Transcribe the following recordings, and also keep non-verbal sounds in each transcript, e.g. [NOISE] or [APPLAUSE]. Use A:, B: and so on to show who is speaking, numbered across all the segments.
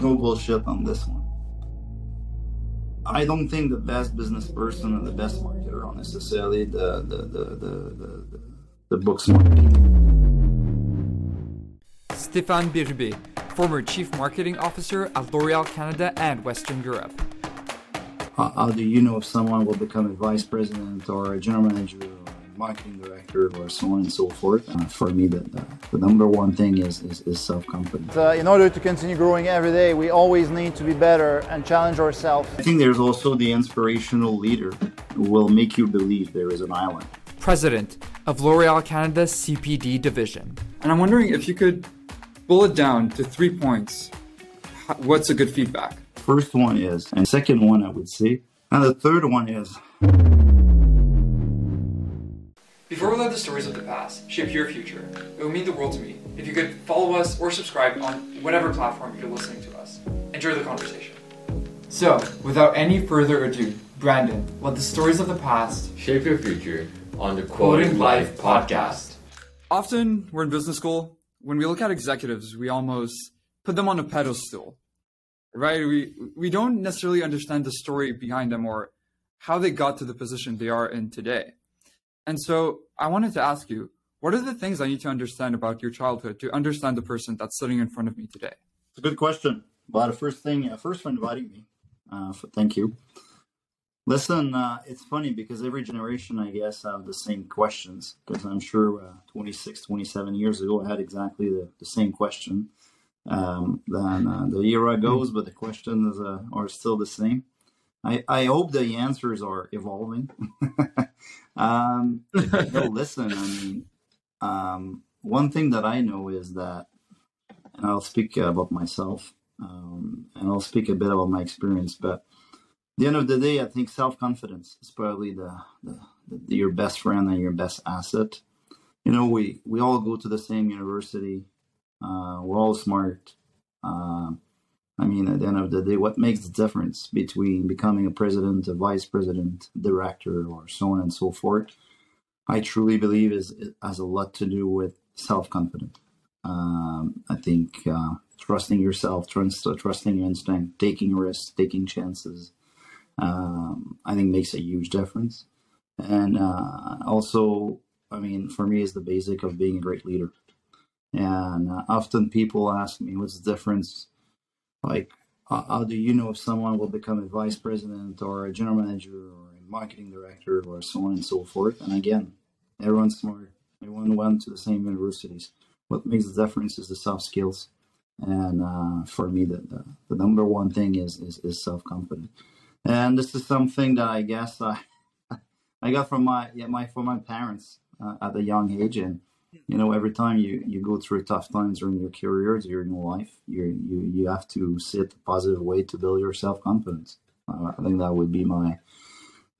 A: No bullshit on this one. I don't think the best business person and the best marketer are necessarily the the the the, the, the book smart people.
B: Stéphane Bérubé, former Chief Marketing Officer at L'Oréal Canada and Western Europe.
A: How, how do you know if someone will become a vice president or a general manager marketing director or so on and so forth? Uh, for me, the, the, the, number one thing is, is, is self-confidence.
C: Uh, in order to continue growing every day, we always need to be better and challenge ourselves.
A: I think there's also the inspirational leader who will make you believe there is an island.
B: President of L'Oréal Canada's CPD division.
D: And I'm wondering if you could bullet down to three points. What's a good feedback?
A: First one is, and second one I would say, and the third one is.
B: Before we let the stories of the past shape your future, it would mean the world to me if you could follow us or subscribe on whatever platform you're listening to us. Enjoy the conversation. So, without any further ado, Brandon, let the stories of the past
E: shape your future on the Quoting Life podcast.
D: Often, we're in business school when we look at executives, we almost put them on a pedestal, right? We we don't necessarily understand the story behind them or how they got to the position they are in today. And so I wanted to ask you, what are the things I need to understand about your childhood to understand the person that's sitting in front of me today?
A: It's a good question. But the first thing, uh, first for inviting me. Uh, thank you. Listen, uh, it's funny because every generation, I guess, have the same questions. Because I'm sure uh, 26, 27 years ago, I had exactly the, the same question. Um, then uh, the era goes, but the questions uh, are still the same. I, I hope the answers are evolving. [LAUGHS] um, listen, I mean, um, one thing that I know is that, and I'll speak about myself, um, and I'll speak a bit about my experience, but the end of the day, I think self confidence is probably the, the, the, your best friend and your best asset. You know, we we all go to the same university. Uh, we're all smart. Uh, I mean, at the end of the day, what makes the difference between becoming a president, a vice president, director, or so on and so forth? I truly believe is it has a lot to do with self confidence. Um, I think uh, trusting yourself, trust, trusting your instinct, taking risks, taking chances, um, I think makes a huge difference. And uh, also, I mean, for me, is the basic of being a great leader. And uh, often people ask me, what's the difference? Like, how do you know if someone will become a vice president or a general manager or a marketing director or so on and so forth? And again, everyone's smart. Everyone went to the same universities. What makes the difference is the soft skills. And uh, for me, the, the, the, number one thing is, is, is self confidence and this is something that I guess I [LAUGHS] I got from my yeah my from my parents uh, at a young age, and you know every time you you go through tough times during your career, during your life, you you you have to see it the positive way to build your self confidence. Uh, I think that would be my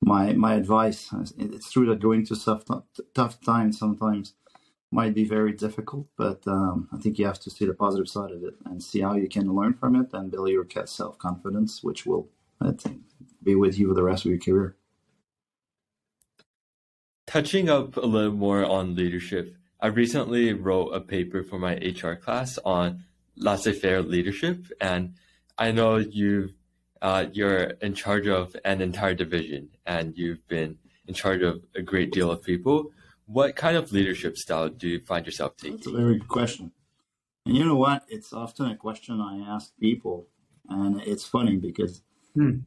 A: my my advice. It's true that going through tough tough times sometimes might be very difficult, but um, I think you have to see the positive side of it and see how you can learn from it and build your self confidence, which will I think be with you for the rest of your career.
E: Touching up a little more on leadership, I recently wrote a paper for my HR class on laissez-faire leadership, and I know you uh, you're in charge of an entire division, and you've been in charge of a great deal of people. What kind of leadership style do you find yourself taking?
A: That's a very good question. And you know what? It's often a question I ask people, and it's funny because hmm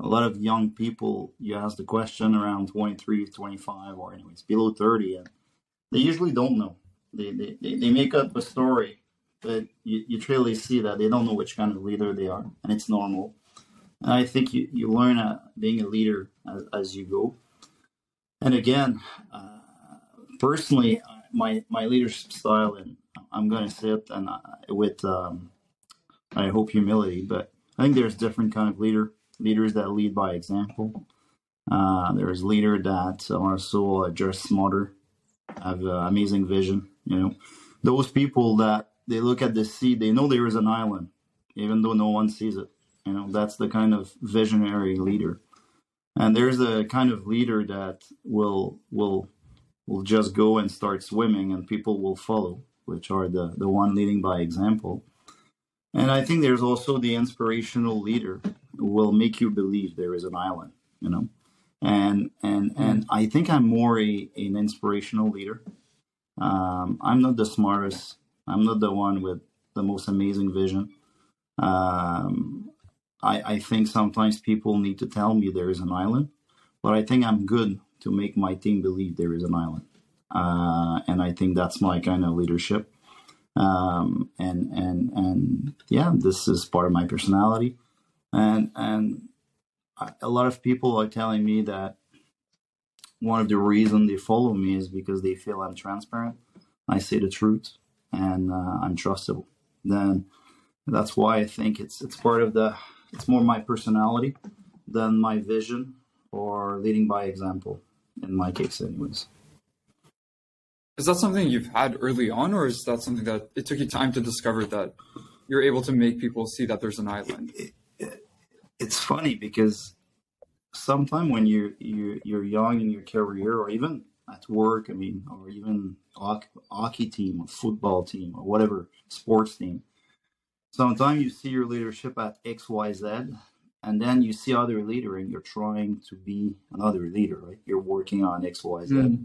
A: a lot of young people, you ask the question around 23, 25, or anyways, below 30, and they usually don't know. They, they, they make up a story, but you, you truly see that they don't know which kind of leader they are, and it's normal. And I think you, you learn uh, being a leader as, as, you go. And again, uh, personally, my, my leadership style, and I'm going to say it and uh, with, um, I hope, humility, but I think there's different kind of leader leaders that lead by example. Uh, there's leader that are also just smarter, have uh, amazing vision. You know, those people that they look at the sea, they know there is an island, even though no one sees it. You know, that's the kind of visionary leader. And there's a kind of leader that will will will just go and start swimming, and people will follow, which are the the one leading by example. And I think there's also the inspirational leader who will make you believe there is an island, you know. And and and I think I'm more a, an inspirational leader. Um, I'm not the smartest. I'm not the one with the most amazing vision. Um, I, I think sometimes people need to tell me there is an island, but I think I'm good to make my team believe there is an island. Uh, and I think that's my kind of leadership. Um, and and and yeah, this is part of my personality. And and a lot of people are telling me that one of the reasons they follow me is because they feel I'm transparent. I say the truth, and uh, I'm trustable. Then that's why I think it's it's part of the it's more my personality than my vision or leading by example in my case anyways
D: is that something you've had early on or is that something that it took you time to discover that you're able to make people see that there's an island it,
A: it's funny because sometimes when you're, you're you're young in your career or even at work i mean or even hockey team or football team or whatever sports team sometimes you see your leadership at xyz and then you see other leader and you're trying to be another leader right you're working on xyz mm.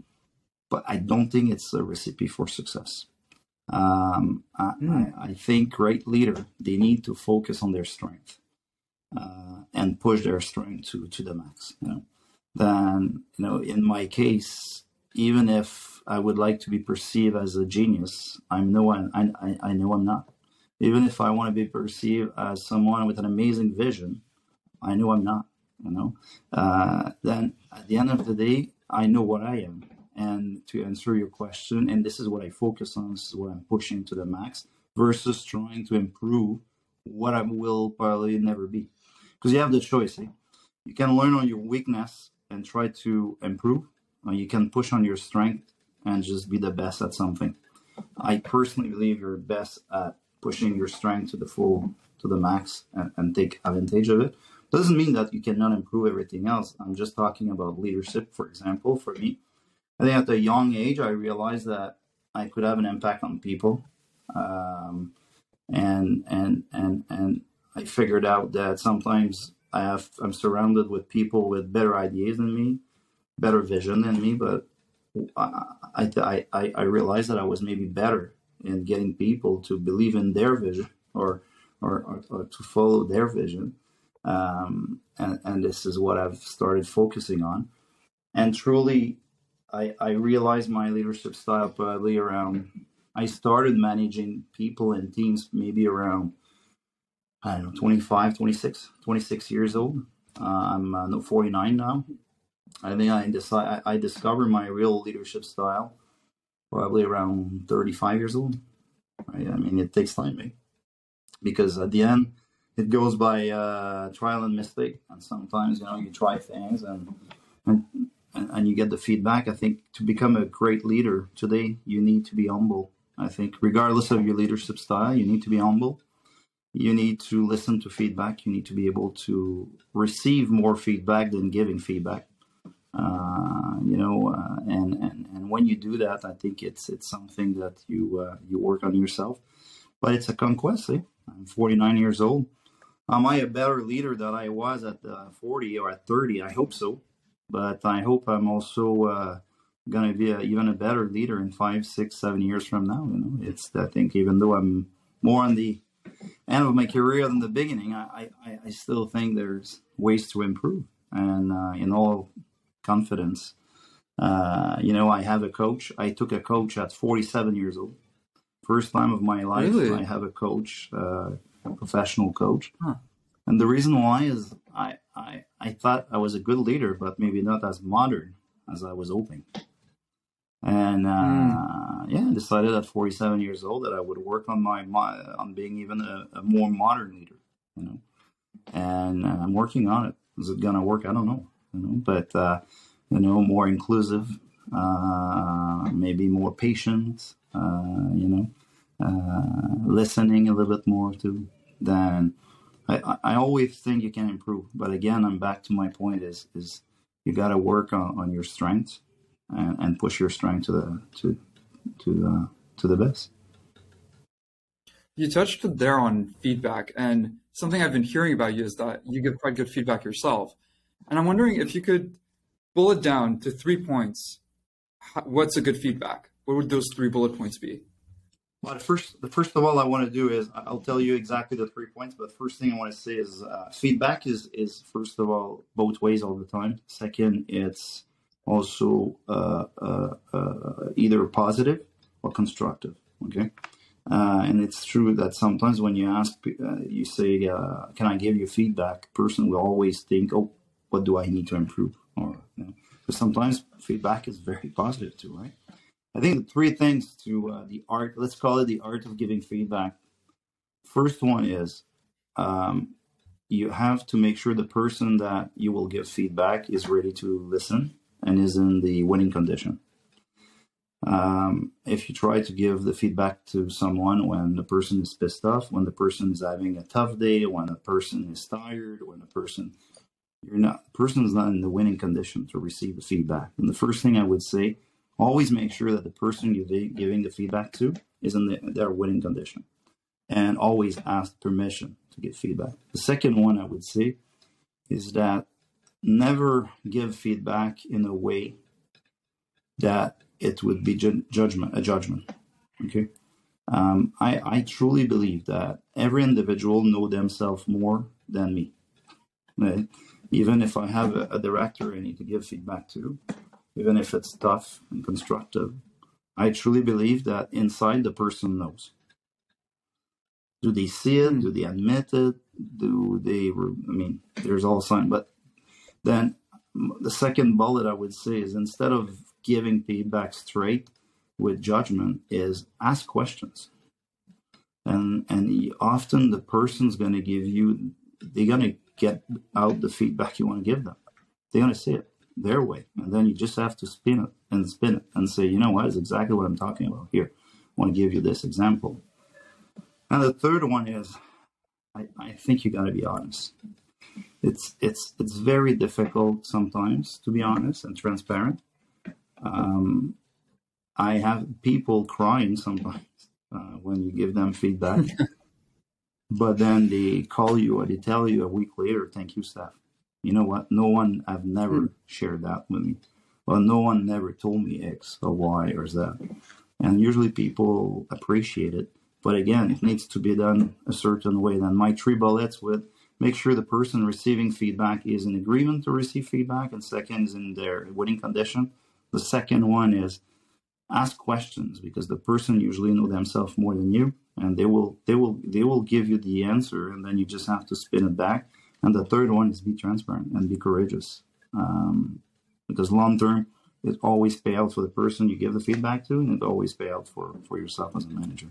A: but i don't think it's a recipe for success um, I, mm. I, I, think great leader they need to focus on their strength uh, and push their strength to to the max you know then you know in my case even if i would like to be perceived as a genius i'm no one I, I, I know i'm not even if I want to be perceived as someone with an amazing vision, I know I'm not. You know, uh, then at the end of the day, I know what I am. And to answer your question, and this is what I focus on, this is what I'm pushing to the max, versus trying to improve what I will probably never be. Because you have the choice. Eh? You can learn on your weakness and try to improve, or you can push on your strength and just be the best at something. I personally believe you're best at pushing your strength to the full to the max and, and take advantage of it doesn't mean that you cannot improve everything else i'm just talking about leadership for example for me i think at a young age i realized that i could have an impact on people um, and and and and i figured out that sometimes i have i'm surrounded with people with better ideas than me better vision than me but I, I, I, I realized that I was maybe better in getting people to believe in their vision or or, or, or to follow their vision. Um, and, and this is what I've started focusing on. And truly, I, I realized my leadership style probably around, I started managing people and teams maybe around, I don't know, 25, 26, 26 years old. Uh, I'm uh, 49 now. I think I, decide, I, I discovered my real leadership style probably around 35 years old. Right? I mean, it takes time, right? Because at the end, it goes by uh, trial and mistake. And sometimes, you know, you try things and, and and you get the feedback. I think to become a great leader today, you need to be humble. I think, regardless of your leadership style, you need to be humble. You need to listen to feedback. You need to be able to receive more feedback than giving feedback. Uh, you know, uh, and, and and when you do that, I think it's it's something that you uh, you work on yourself. But it's a conquest. Eh? I'm 49 years old. Am I a better leader than I was at 40 or at 30? I hope so. But I hope I'm also uh, going to be a, even a better leader in five, six, seven years from now. You know, it's I think even though I'm more on the end with my career than the beginning, I I, I still think there's ways to improve. And uh, in all confidence. Uh, you know, I have a coach. I took a coach at 47 years old. First time of my life, really? I have a coach, uh, a professional coach. Huh. And the reason why is I, I, I thought I was a good leader, but maybe not as modern as I was hoping. And uh, mm. yeah, decided at 47 years old that I would work on my, on being even a, a, more modern leader. You know, and uh, I'm working on it. Is it gonna work? I don't know you know, but uh, you know, more inclusive, uh, maybe more patient, uh, you know, uh, listening a little bit more too. Then I, I always think you can improve, but again, I'm back to my point: is is you got to work on, on your strengths and, and push your strength to the to to the to the best.
D: You touched there on feedback, and something I've been hearing about you is that you give quite good feedback yourself. And I'm wondering if you could bullet down to three points. What's a good feedback? What would those three bullet points be?
A: Well, the first, the first of all, I want to do is I'll tell you exactly the three points. But first thing I want to say is uh, feedback is is first of all both ways all the time. Second, it's also uh, uh, uh either positive or constructive. Okay, uh, and it's true that sometimes when you ask, uh, you say, "Can I give you feedback?" Person will always think, "Oh, what do I need to improve?" Or you know, sometimes feedback is very [LAUGHS] positive too, right? I think three things to the art, let's call it the art of giving feedback. First one is um, you have to make sure the person that you will give feedback is ready to listen and is in the winning condition. Um, if you try to give the feedback to someone when the person is pissed off, when the person is having a tough day, when a person is tired, when a person you're not the person is not in the winning condition to receive the feedback. And the first thing I would say always make sure that the person you're giving the feedback to is in the, their winning condition and always ask permission to get feedback. The second one I would say is that never give feedback in a way that it would be ju- judgment, a judgment. Okay. Um, I, I truly believe that every individual know themselves more than me. Right? Even if I have a, a director I need to give feedback to, even if it's tough and constructive. I truly believe that inside the person knows. Do they see it? Do they admit it? Do they? I mean, there's all sign. But then the second bullet I would say is instead of giving feedback straight with judgment, is ask questions. And and often the person's going to give you. They're going to get out the feedback you want to give them. They're going to see it their way. And then you just have to spin it and spin it and say, you know what, is exactly what I'm talking about here. I want to give you this example. And the third one is I, I think you got to be honest. It's it's it's very difficult sometimes to be honest and transparent. Um, I have people crying sometimes uh, when you give them feedback, [LAUGHS] but then they call you or they tell you a week later, "Thank you, Steph you know what? No one, I've never mm. shared that with me. Well, no one never told me X or Y or Z. And usually people appreciate it. But again, it needs to be done a certain way. Then my three bullets would make sure the person receiving feedback is in agreement to receive feedback, and second is in their winning condition. The second one is ask questions because the person usually know themselves more than you, and they will they will they will give you the answer, and then you just have to spin it back and the third one is be transparent and be courageous. Um, because long term, it always pay out for the person you give the feedback to, and it always pay out for, for yourself as a manager.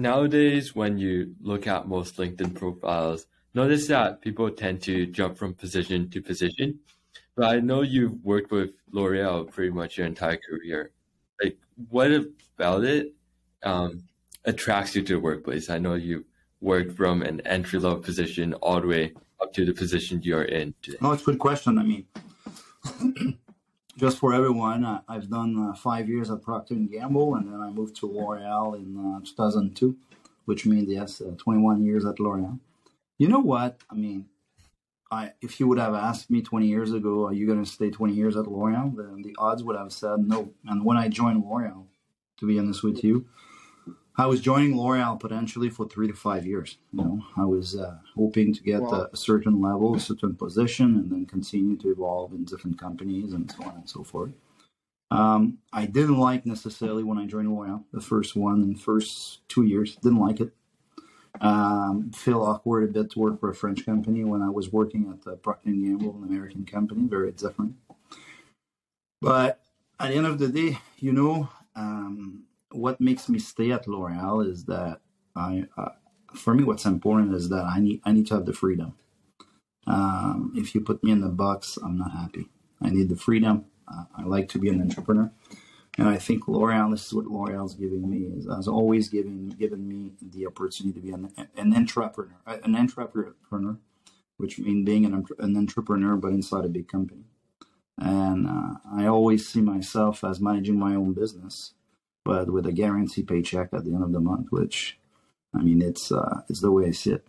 E: Nowadays, when you look at most LinkedIn profiles, notice that people tend to jump from position to position. But I know you've worked with L'Oreal pretty much your entire career. Like, what about it um, attracts you to the workplace? I know you worked from an entry level position all the way up to the position you're in today?
A: No, it's a good question. I mean, just for everyone, uh, I've done uh, five years at Procter and Gamble, and then I moved to L'Oreal in uh, 2002, which means yes, uh, 21 years at L'Oreal. You know what? I mean, I, if you would have asked me 20 years ago, are you going to stay 20 years at L'Oreal? Then the odds would have said no. And when I joined L'Oreal, to be honest with you, I was joining L'Oreal potentially for three to five years. You know, I was uh, hoping to get wow. a, certain level, a certain position, and then continue to evolve in different companies and so on and so forth. Um, I didn't like necessarily when I joined L'Oreal, the first one and first two years, didn't like it. Um, feel awkward a bit to work for a French company when I was working at the Procter & Gamble, an American company, very different. But at the end of the day, you know, um, what makes me stay at L'Oreal is that I, uh, for me, what's important is that I need I need to have the freedom. Um, if you put me in the box, I'm not happy. I need the freedom. Uh, I like to be an entrepreneur, and I think L'Oreal. This is what L'Oreal's giving me. Is has always given given me the opportunity to be an, an entrepreneur, an entrepreneur, which means being an, an entrepreneur, but inside a big company. And uh, I always see myself as managing my own business but with a guarantee paycheck at the end of the month, which I mean, it's uh, it's the way I see it.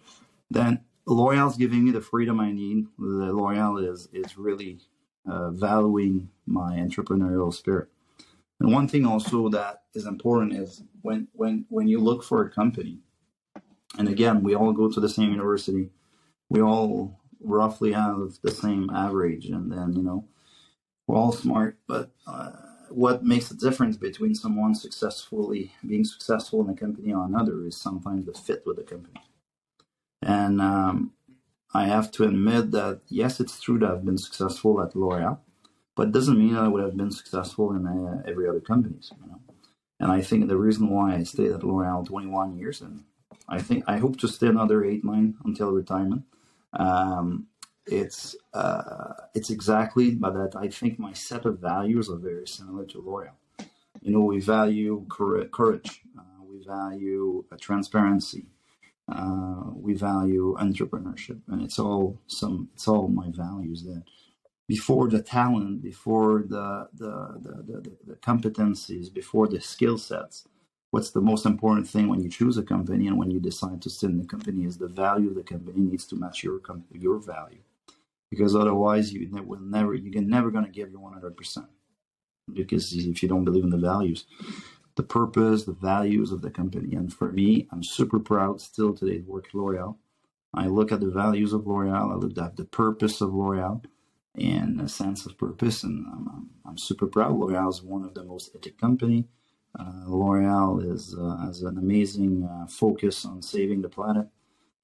A: Then L'Oreal's giving me the freedom I need. The L'Oreal is is really uh, valuing my entrepreneurial spirit. And one thing also that is important is when when when you look for a company, and again, we all go to the same university, we all roughly have the same average, and then you know we're all smart, but uh, what makes the difference between someone successfully being successful in a company or another is sometimes the fit with the company. And um, I have to admit that yes, it's true that I've been successful at L'Oreal, but it doesn't mean I would have been successful in uh, every other company. You know? And I think the reason why I stayed at L'Oreal 21 years, and I think I hope to stay another eight, nine until retirement. Um, it's uh, it's exactly by that I think my set of values are very similar to L'Oreal. You know, we value courage, uh, we value uh, transparency, uh, we value entrepreneurship, and it's all some it's all my values that before the talent, before the the the, the, the competencies, before the skill sets. What's the most important thing when you choose a company and when you decide to stay in the company is the value of the company needs to match your your value because otherwise you will never you're never going to give your 100% because if you don't believe in the values the purpose the values of the company. And for me i'm super proud still today to work at l'oreal i look at the values of l'oreal i look at the purpose of l'oreal and a sense of purpose and i'm, I'm, I'm super proud. L'oreal is one of the most ethic company. Uh, l'oreal is uh, has an amazing uh, focus on saving the planet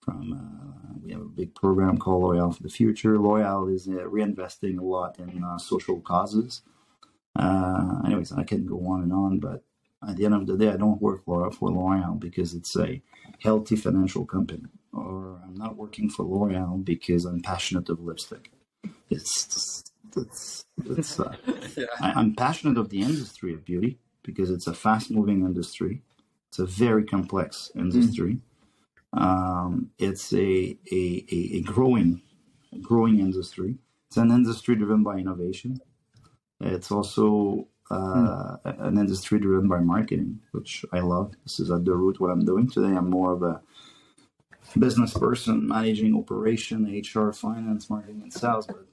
A: from uh, we have a big program called L'Oréal for the Future. L'Oréal is uh, reinvesting a lot in uh, social causes. anyways, I can go on and on, but at the end of the day, I don't work for L'Oreal because it's a healthy financial company, or I'm not working for L'Oreal because I'm passionate of lipstick. It's it's, it's uh, [LAUGHS] yeah. I, am passionate of the industry of beauty because it's a fast-moving industry. It's a very complex industry. Mm. Um, it's a, a, a, growing growing industry. It's an industry driven by innovation. It's also uh, hmm. an industry driven by marketing, which I love. This is at the root what I'm doing today. I'm more of a business person, managing operation, HR, finance, marketing, and sales, but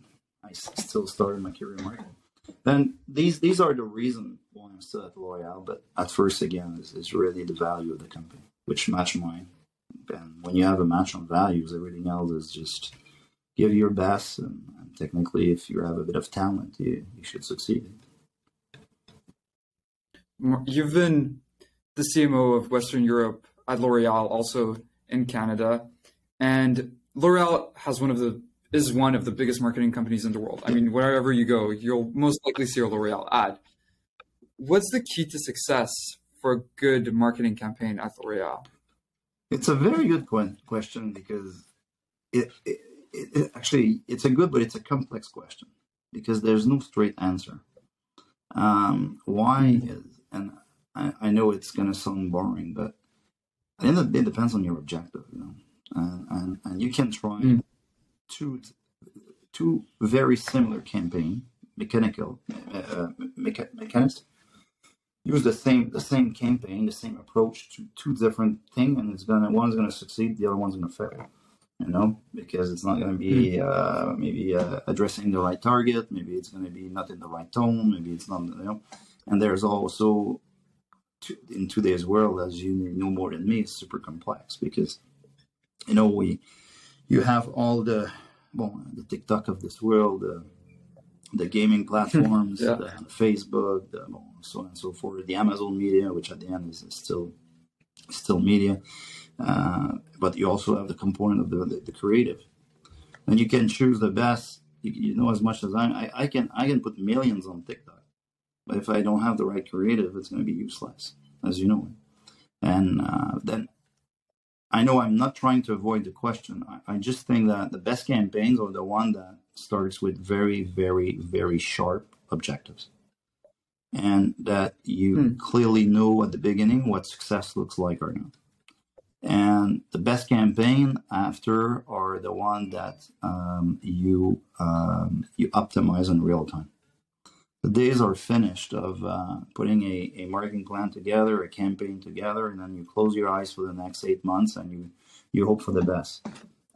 A: I still started my career in marketing. Then these these are the reason why I'm still at L'Oreal. But at first, again, is, is really the value of the company, which match mine and when you have a match on values, everything else is just give your best. And, and technically, if you have a bit of talent, you, you should succeed.
D: You've been the CMO of Western Europe at L'Oreal, also in Canada, and L'Oreal has one of the is one of the biggest marketing companies in the world. I mean, wherever you go, you'll most likely see a L'Oreal ad. What's the key to success for a good marketing campaign at L'Oreal?
A: It's a very good question because it, it, it, actually it's a good but it's a complex question because there's no straight answer. Um, why is and I, I know it's going to sound boring, but at the end of the day, it depends on your objective, you know, and and, and you can try mm. two two very similar campaign mechanical uh, uh mecha- mechanics use the same the same campaign, the same approach to two different things, and it's gonna one's gonna succeed, the other one's gonna fail. You know, because it's not gonna be hmm. uh, maybe uh, addressing the right target, maybe it's gonna be not in the right tone, maybe it's not. You know, and there's also in today's world, as you know more than me, it's super complex because you know we you have all the well the TikTok of this world. Uh, the gaming platforms, [LAUGHS] yeah. the Facebook, the, so on and so forth, the Amazon media, which at the end is, still still media, uh, but you also have the component of the, the, the, creative, and you can choose the best. You, you know as much as I, I, I can I can put millions on TikTok, but if I don't have the right creative, it's going to be useless, as you know. And uh, then I know I'm not trying to avoid the question. I, I, just think that the best campaigns are the one that starts with very, very, very sharp objectives. And that you hmm. clearly know at the beginning what success looks like or not. And the best campaign after are the one that um, you um, you optimize in real time. the days are finished of uh, putting a, a marketing plan together, a campaign together, and then you close your eyes for the next eight months and you you hope for the best.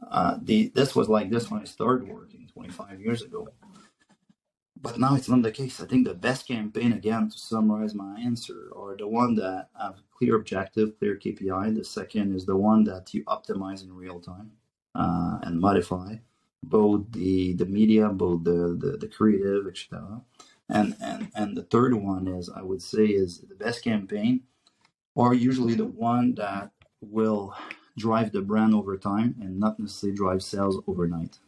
A: Uh, the this was like this when I started working 25 years ago. But now it's not the case. I think the best campaign, again, to summarize my answer, are the one that have clear objective, clear KPI. The second is the one that you optimize in real time uh, and modify both the the media, both the the, the creative, etc. And and and the third one is I would say is the best campaign, are usually the one that will drive the brand over time and not necessarily drive sales overnight.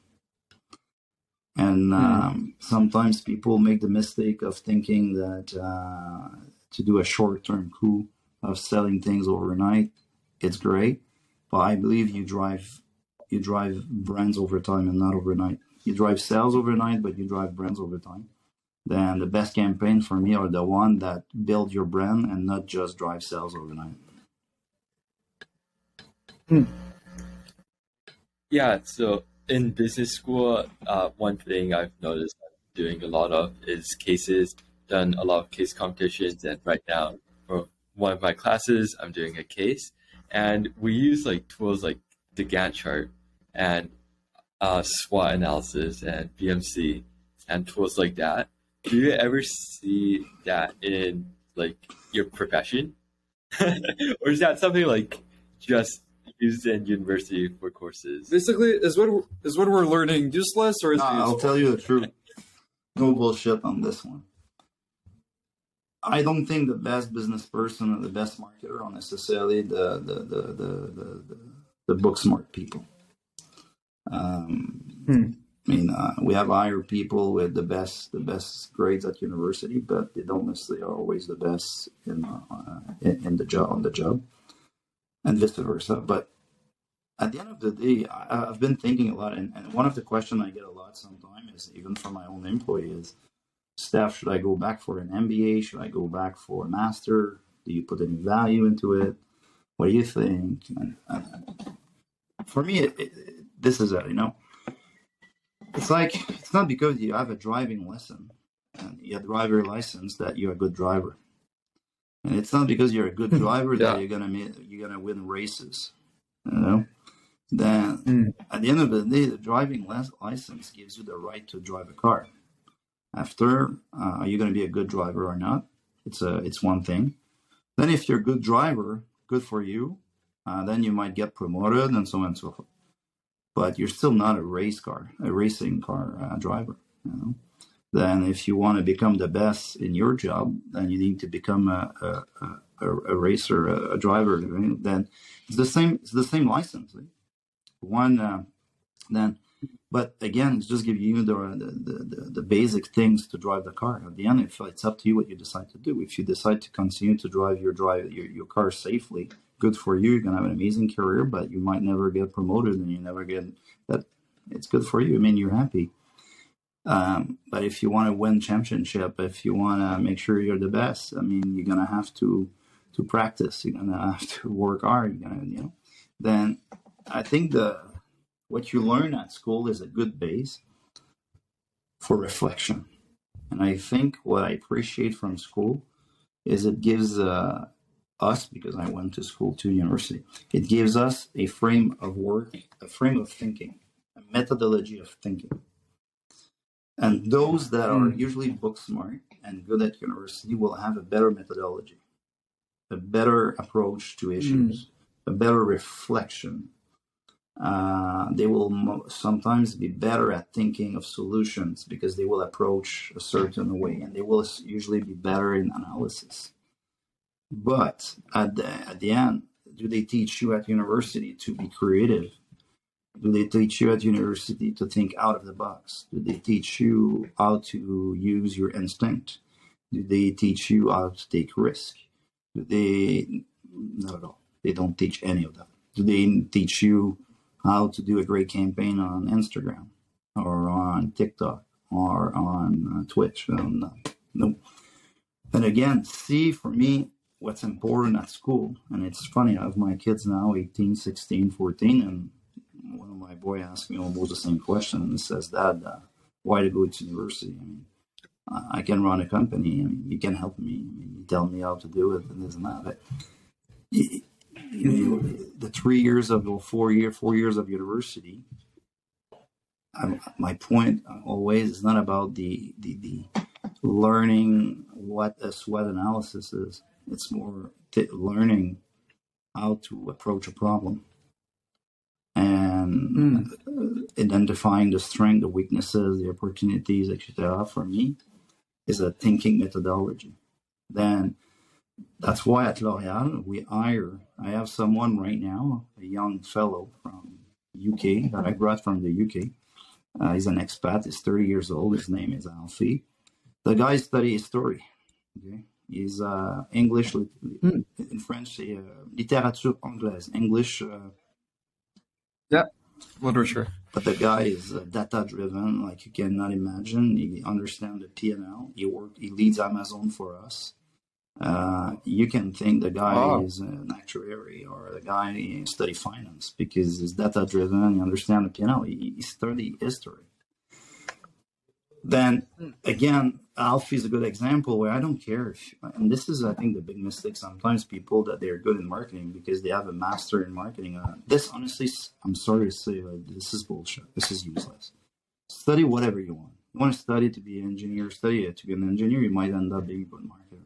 A: And um, sometimes people make the mistake of thinking that uh, to do a short term coup of selling things overnight, it's great. But I believe you drive you drive brands over time and not overnight. You drive sales overnight, but you drive brands over time. Then the best campaign for me are the one that build your brand and not just drive sales overnight.
E: Yeah, so in business school, uh, one thing I've noticed I'm doing a lot of is cases, done a lot of case competitions, and right now for one of my classes, I'm doing a case, and we use like tools like the Gantt chart and uh, SWOT analysis and BMC and tools like that. Do you ever see that in like your profession, [LAUGHS] or is that something like just used in university for courses?
D: Basically, is what is what we're learning useless or is
A: No,
D: it
A: I'll tell you the truth. No bullshit on this one. I don't think the best business person or the best marketer are necessarily the the the the the, the, the book smart people. Um,
D: Hmm.
A: I mean, uh, we have hired people with the best the best grades at university, but they don't necessarily are always the best in uh, in, in the job on the job, and vice versa. But at the end of the day, I, I've been thinking a lot, and, and one of the questions I get a lot sometimes is even from my own employees, Steph, should I go back for an MBA? Should I go back for a master? Do you put any value into it? What do you think? And, and for me, it, it, this is it. You know, it's like it's not because you have a driving lesson and you have driver license that you're a good driver, and it's not because you're a good driver
D: Yeah.
A: that you're gonna you're gonna win races. You know, then
D: Mm.
A: at the end of the day, the driving license gives you the right to drive a car. After, uh, are you going to be a good driver or not? It's a it's one thing. Then, if you're a good driver, good for you. Uh, then you might get promoted and so on and so forth. But you're still not a race car, a racing car uh, driver. You know? Then, if you want to become the best in your job, then you need to become a a, a, a racer, a, driver. right? Then it's the same. It's the same license. right? One uh, then but again, it's just giving you the, the, the, the basic things to drive the car. At the end, if it's up to you what you decide to do. If you decide to continue to drive your drive your, your car safely, good for you. You're gonna have an amazing career, but you might never get promoted and you never get that. It's good for you. I mean, you're happy. Um, but if you want to win championship, if you want to make sure you're the best, I mean, you're gonna have to to practice. You're gonna have to work hard. You're gonna, you know. Then I think the what you learn at school is a good base for reflection. And I think what I appreciate from school is it gives uh, us, because I went to school to university, it gives us a frame of work, a frame of thinking, a methodology of thinking. And mm. those that are mm. usually book smart and good at university will have a better methodology, a better approach to issues, mm. a better reflection, uh, they will mo- sometimes be better at thinking of solutions because they will approach a certain way and they will usually be better in analysis. But at the, at the end, do they teach you at university to be creative? Do they teach you at university to think out of the box? Do they teach you how to use your instinct? Do they teach you how to take risk? Do they not at all? They don't teach any of that. Do they teach you how to do a great campaign on Instagram or on TikTok or on uh, Twitch. Um, no, no. And again, see for me what's important at school. And it's funny, I have my kids now 18, 16, 14, and one of my boy asked me almost the same question and says, Dad, uh, why to go to university? I mean, I can run a company. I mean, you can help me. I mean, you tell me how to do it and this and that. But you, know, the three years of or four year four years of university. I'm, my point always is not about the, the the learning what a SWOT analysis is. It's more t- learning how to approach a problem and
D: Mm.
A: identifying the strength, the weaknesses, the opportunities, etc. For me, is a thinking methodology. Then that's why at L'Oréal we hire. I have someone right now, a young fellow from UK that I brought from the UK. Uh, he's an expat. He's 30 years old. His name is Alfie. The guy studies history. Okay, he's uh, English
D: Hmm.
A: in French, uh, littérature anglaise, English. Uh,
D: Literature.
A: but the guy is uh, data driven, like you cannot imagine. He understands the P and L. He work. He leads Amazon for us. Uh, you can think the guy
D: Wow.
A: is an actuary or the guy study finance because he's data driven. He understands the P and L. He, he study history. Then again, Alfie is a good example where I don't care if, and this is, I think, the big mistake sometimes people that they're good in marketing because they have a master in marketing. Uh, this, honestly, I'm sorry to say, this is bullshit. This is useless. Study whatever you want. You want to study to be an engineer, study it to be an engineer. You might end up being a good marketer.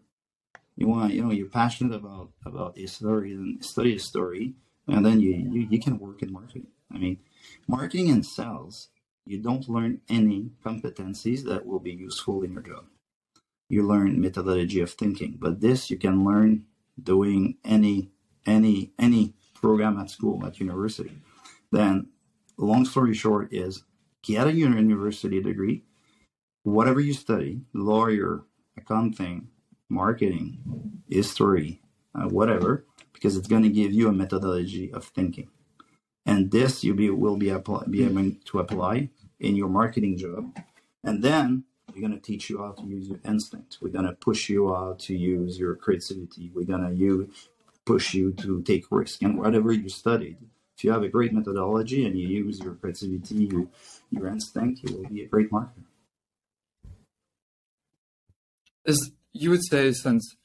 A: You want, you know, you're passionate about about a story and study a story, and then you, you you can work in marketing. I mean, marketing and sales you don't learn any competencies that will be useful in your job. You learn methodology of thinking, but this you can learn doing any any any program at school at university. Then, long story short is get a university degree, whatever you study, lawyer, accounting, marketing, history, uh, whatever, because it's going to give you a methodology of thinking and this you be will be apply, be hmm. able to apply in your marketing job. And then we're going to teach you how to use your instinct we're going to push you how to use your creativity. We're going to use push you to take risk. And whatever you studied if you have a great methodology and you use your creativity your, your instinct you will be a great marketer.
D: As you would say since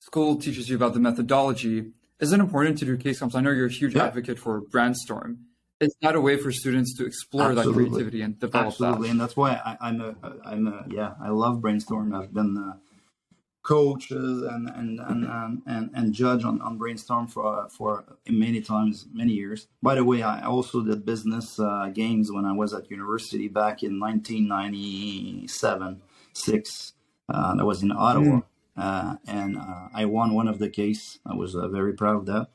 D: school teaches you about the methodology, is it important to do case comps? I know you're a huge
A: Yeah.
D: advocate for Brandstorm. Is that a way for students to explore
A: Absolutely.
D: that creativity and develop
A: Absolutely,
D: that?
A: and that's why I, I'm a I'm a yeah I love Brandstorm. I've been uh, coaches and and and and, and, and judge on, on Brandstorm for for many times many years. By the way, I also did business uh, games when I was at university back in 1997 six. Uh, that was in Ottawa, uh, and uh, I won one of the case. I was uh, very proud of that.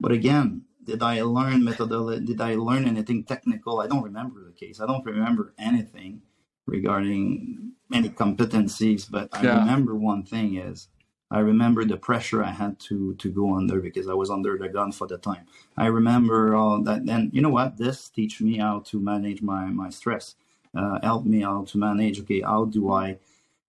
A: But again, did I learn methodology? Did I learn anything technical? I don't remember the case. I don't remember anything regarding any competencies. But I
D: Yeah.
A: remember one thing is I remember the pressure I had to to go under because I was under the gun for the time. I remember all that. Then you know what? This teach me how to manage my my stress. Uh, help me how to manage. Okay, how do I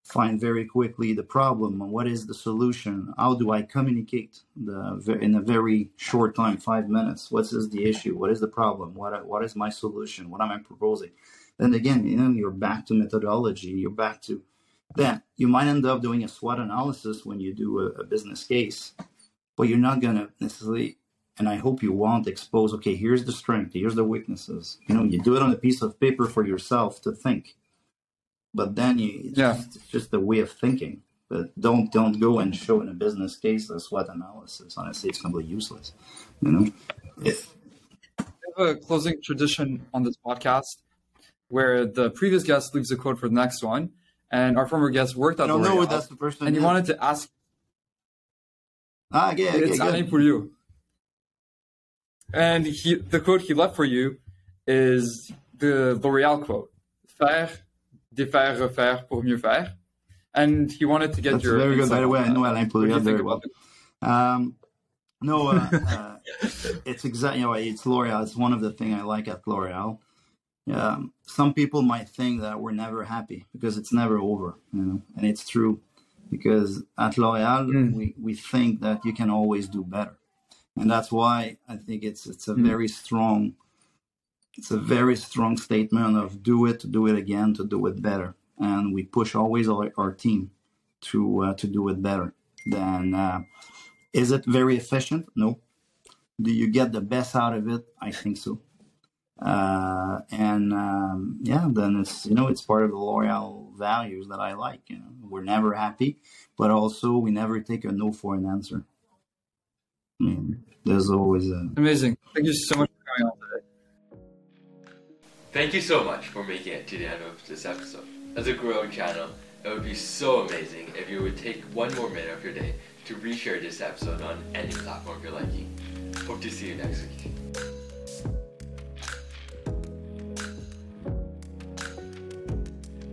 A: find very quickly the problem what is the solution? How do i communicate the in a very short time five minutes? What is the issue? What is the problem? What what is my solution? What am i proposing? Then again you know you're back to methodology you're back to that. You might end up doing a swot analysis when you do a, a business case but you're not going to necessarily and i hope you won't expose okay here's the strength here's the weaknesses. You know you do it on a piece of paper for yourself to think but then you it's,
D: Yeah.
A: just, it's just a way of thinking but don't don't go and show in a business case a SWOT analysis honestly it's completely useless you know It-
D: We have a closing tradition on this podcast where the previous guest leaves a quote for the next one, and our former guest worked
A: i
D: at
A: don't know
D: L'Oreal,
A: what that's the person
D: and he wanted to ask.
A: ah okay, okay
D: it's Alain
A: good.
D: pour you. And he, the quote he left for you is the L'Oreal quote: "Faire, défaire, refaire pour mieux faire." And he wanted to get
A: that's
D: your
A: very good by the way i know alain Pouliot very well um no uh, [LAUGHS] uh, it's exactly you know, it's l'oreal it's one of the things i like at l'oreal um, some people might think that we're never happy because it's never over, you know, and it's true because at L'Oréal
D: Mm.
A: we, we think that you can always do better, and that's why I think it's it's a
D: Mm.
A: very strong, it's a very strong statement of do it, do it again, to do it better. and we push always our, our team to uh, to do it better. Then, uh, is it very efficient? No. Do you get the best out of it? I think so. Uh, and um, yeah, then it's you know it's part of the L'Oréal values that I like. You know, we're never happy, but also we never take a no for an answer. I mean, there's always a
D: Amazing. Thank you so much
E: Thank you so much for making it to the end of this episode. As a growing channel, it would be so amazing if you would take one more minute of your day to reshare this episode on any platform you're liking. Hope to see you next week.